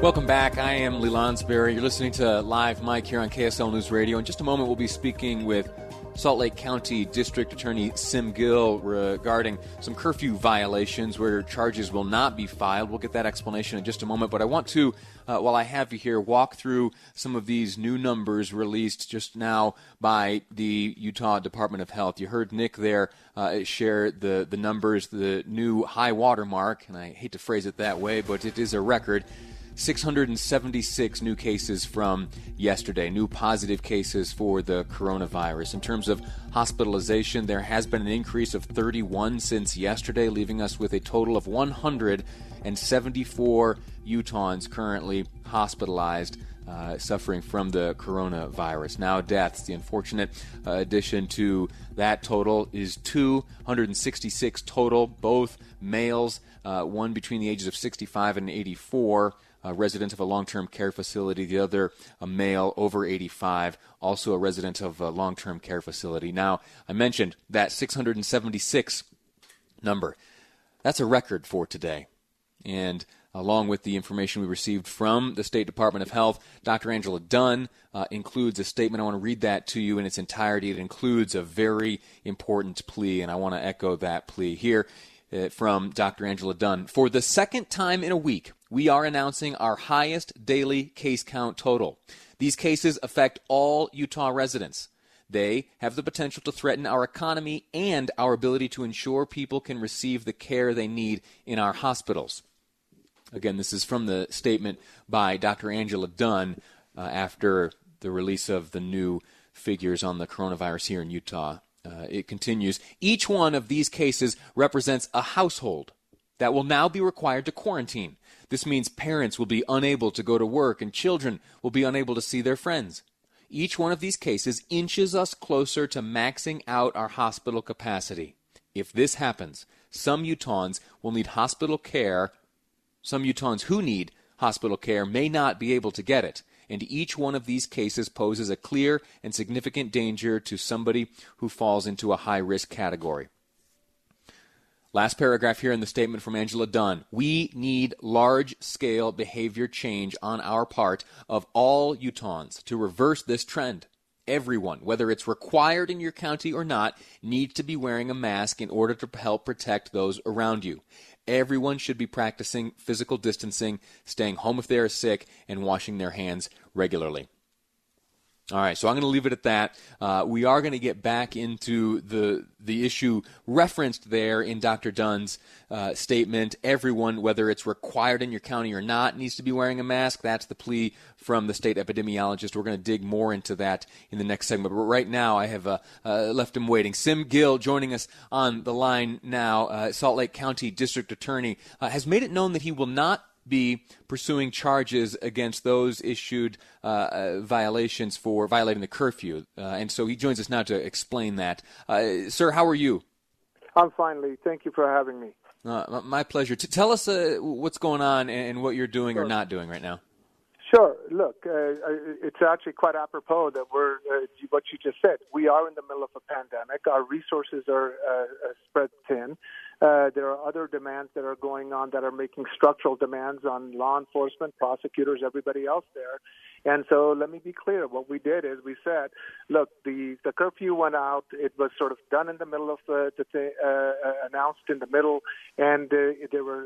Welcome back. I am Lee Lonsberry. You're listening to Live Mic here on KSL News Radio. In just a moment, we'll be speaking with Salt Lake County District Attorney Sim Gill regarding some curfew violations where charges will not be filed. We'll get that explanation in just a moment. But I want to, uh, while I have you here, walk through some of these new numbers released just now by the Utah Department of Health. You heard Nick there uh, share the, the numbers, the new high water mark, and I hate to phrase it that way, but it is a record. 676 new cases from yesterday, new positive cases for the coronavirus. In terms of hospitalization, there has been an increase of 31 since yesterday, leaving us with a total of 174 Utahns currently hospitalized. Uh, suffering from the coronavirus. Now, deaths. The unfortunate uh, addition to that total is 266 total, both males, uh, one between the ages of 65 and 84 a resident of a long term care facility, the other a male over 85, also a resident of a long term care facility. Now, I mentioned that 676 number. That's a record for today. And along with the information we received from the State Department of Health, Dr. Angela Dunn uh, includes a statement. I want to read that to you in its entirety. It includes a very important plea, and I want to echo that plea here from Dr. Angela Dunn. For the second time in a week, we are announcing our highest daily case count total. These cases affect all Utah residents. They have the potential to threaten our economy and our ability to ensure people can receive the care they need in our hospitals. Again, this is from the statement by Dr. Angela Dunn uh, after the release of the new figures on the coronavirus here in Utah. Uh, it continues Each one of these cases represents a household that will now be required to quarantine. This means parents will be unable to go to work and children will be unable to see their friends. Each one of these cases inches us closer to maxing out our hospital capacity. If this happens, some Utahns will need hospital care. Some Utahns who need hospital care may not be able to get it, and each one of these cases poses a clear and significant danger to somebody who falls into a high risk category. Last paragraph here in the statement from Angela Dunn. We need large scale behavior change on our part of all Utahns to reverse this trend. Everyone, whether it's required in your county or not, needs to be wearing a mask in order to help protect those around you. Everyone should be practicing physical distancing, staying home if they are sick, and washing their hands regularly. All right, so I'm going to leave it at that. Uh, we are going to get back into the the issue referenced there in Dr. Dunn's uh, statement. Everyone, whether it's required in your county or not, needs to be wearing a mask. That's the plea from the state epidemiologist. We're going to dig more into that in the next segment. But right now, I have uh, uh left him waiting. Sim Gill joining us on the line now. Uh, Salt Lake County District Attorney uh, has made it known that he will not be pursuing charges against those issued uh, uh, violations for violating the curfew. Uh, and so he joins us now to explain that. Uh, sir, how are you? I'm fine, Lee. Thank you for having me. Uh, my pleasure. To tell us uh, what's going on and what you're doing sure. or not doing right now. Sure. Look, it's actually quite apropos that we're what you just said. We are in the middle of a pandemic. Our resources are spread thin. Uh, there are other demands that are going on that are making structural demands on law enforcement, prosecutors, everybody else there. And so let me be clear. What we did is we said, look, the, the curfew went out. It was sort of done in the middle of uh, the, uh, uh, announced in the middle, and uh, there were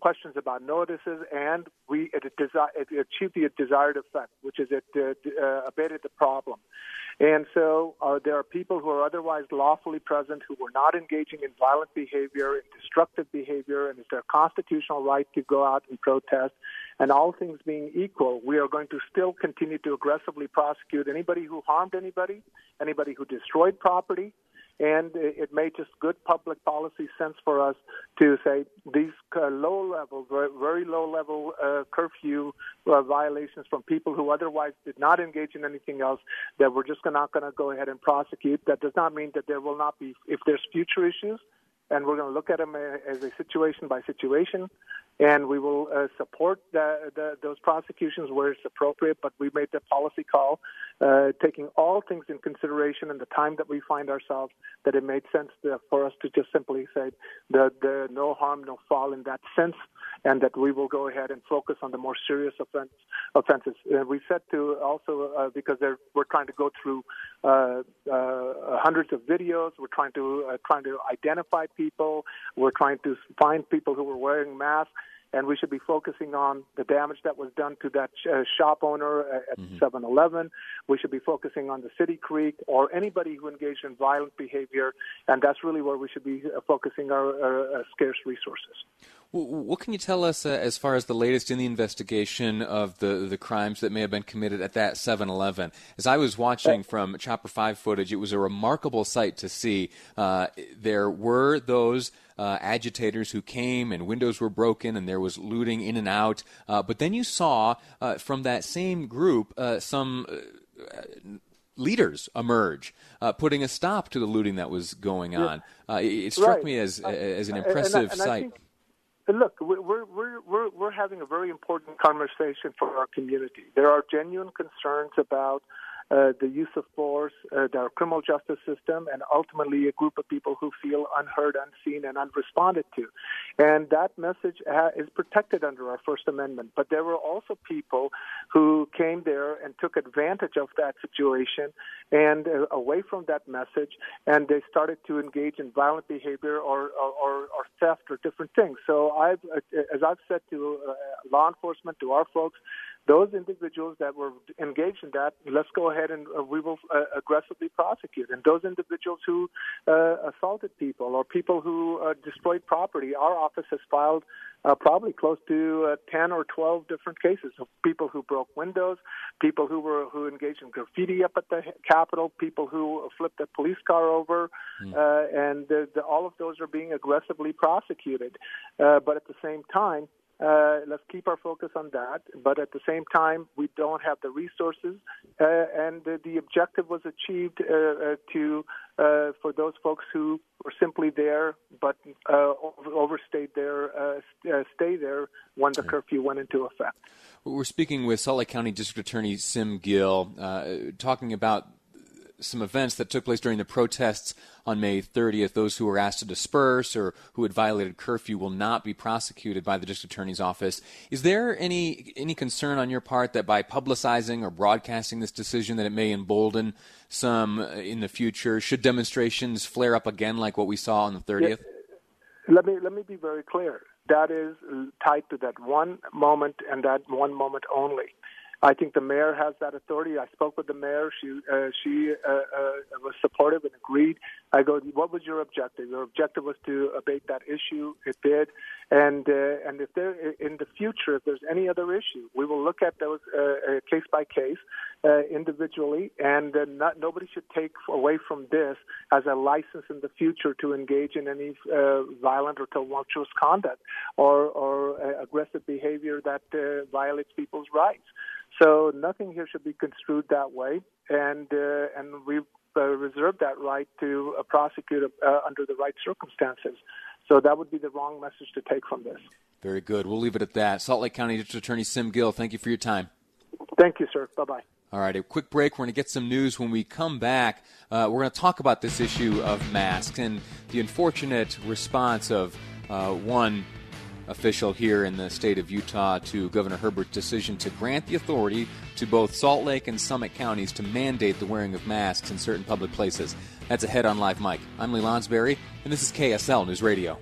questions about notices, and we it, desi- it achieved the desired effect, which is it uh, abated the problem. And so there are people who are otherwise lawfully present who were not engaging in violent behavior, destructive behavior, and it's their constitutional right to go out and protest. And all things being equal, we are going to still continue to aggressively prosecute anybody who harmed anybody, anybody who destroyed property, and it made just good public policy sense for us to say these uh, low level, very, very low level uh, curfew uh, violations from people who otherwise did not engage in anything else that we're just not going to go ahead and prosecute. That does not mean that there will not be, if there's future issues, and we're going to look at them as a situation by situation, and we will uh, support the, the, those prosecutions where it's appropriate. But we made the policy call, uh, taking all things in consideration and the time that we find ourselves, that it made sense to, for us to just simply say the, the no harm, no foul in that sense, and that we will go ahead and focus on the more serious offense, offenses. Uh, we said to also uh, because we're trying to go through uh, uh, hundreds of videos, we're trying to trying to identify people. We're trying to find people who were wearing masks and we should be focusing on the damage that was done to that uh, shop owner at mm-hmm. 7-Eleven. We should be focusing on the City Creek or anybody who engaged in violent behavior, and that's really where we should be uh, focusing our, our uh, scarce resources. What can you tell us uh, as far as the latest in the investigation of the, the crimes that may have been committed at that 7 Eleven? As I was watching from Chopper 5 footage, it was a remarkable sight to see. Uh, there were those uh, agitators who came and windows were broken and there was looting in and out. Uh, but then you saw uh, from that same group uh, some leaders emerge, uh, putting a stop to the looting that was going on. Uh, it, it, struck right. me as as an impressive and and sight. Think, Look, we're, we're, we're, we're having a very important conversation for our community. There are genuine concerns about uh, the use of force, uh, the criminal justice system, and ultimately a group of people who feel unheard, unseen, and unresponded to. And that message ha- is protected under our First Amendment. But there were also people who came there and took advantage of that situation and uh, away from that message, and they started to engage in violent behavior or, or, or theft or different things. So I've, uh, as I've said to uh, law enforcement, to our folks, those individuals that were engaged in that, let's go ahead and uh, we will uh, aggressively prosecute. And those individuals who uh, assaulted people or people who uh, destroyed property, our office has filed uh, probably close to uh, 10 or 12 different cases of people who broke windows, people who were who engaged in graffiti up at the Capitol, people who flipped a police car over, mm. and the, the, all of those are being aggressively prosecuted. but at the same time, uh, let's keep our focus on that. But at the same time, we don't have the resources, uh, and the, the, objective was achieved uh, uh to uh, for those folks who were simply there but uh, overstayed their stay there when the curfew went into effect. We're speaking with Salt Lake County District Attorney Sim Gill, talking about some events that took place during the protests on May 30th. Those who were asked to disperse or who had violated curfew will not be prosecuted by the district attorney's office. Is there any any concern on your part that by publicizing or broadcasting this decision that it may embolden some uh, in the future? Should demonstrations flare up again like what we saw on the 30th? Let me let me be very clear. That is uh, tied to that one moment and that one moment only. I think the mayor has that authority. I spoke with the mayor. She uh, she uh, uh, was supportive and agreed. I go, what was your objective? Your objective was to abate that issue. It did, and uh, and if there in the future, if there's any other issue, we will look at those uh, uh, case by case, individually, and not, nobody should take away from this as a license in the future to engage in any violent or tumultuous conduct or or aggressive behavior that violates people's rights. So nothing here should be construed that way, and uh, and we uh, reserve that right to uh, prosecute uh, under the right circumstances. So that would be the wrong message to take from this. Very good. We'll leave it at that. Salt Lake County District Attorney Sim Gill, thank you for your time. Thank you, sir. Bye bye. All right, a quick break. We're going to get some news. When we come back, uh, we're going to talk about this issue of masks and the unfortunate response of uh, one official here in the state of Utah to Governor Herbert's decision to grant the authority to both Salt Lake and Summit counties to mandate the wearing of masks in certain public places. That's ahead on Live Mic. I'm Lee Lonsberry, and this is KSL News Radio.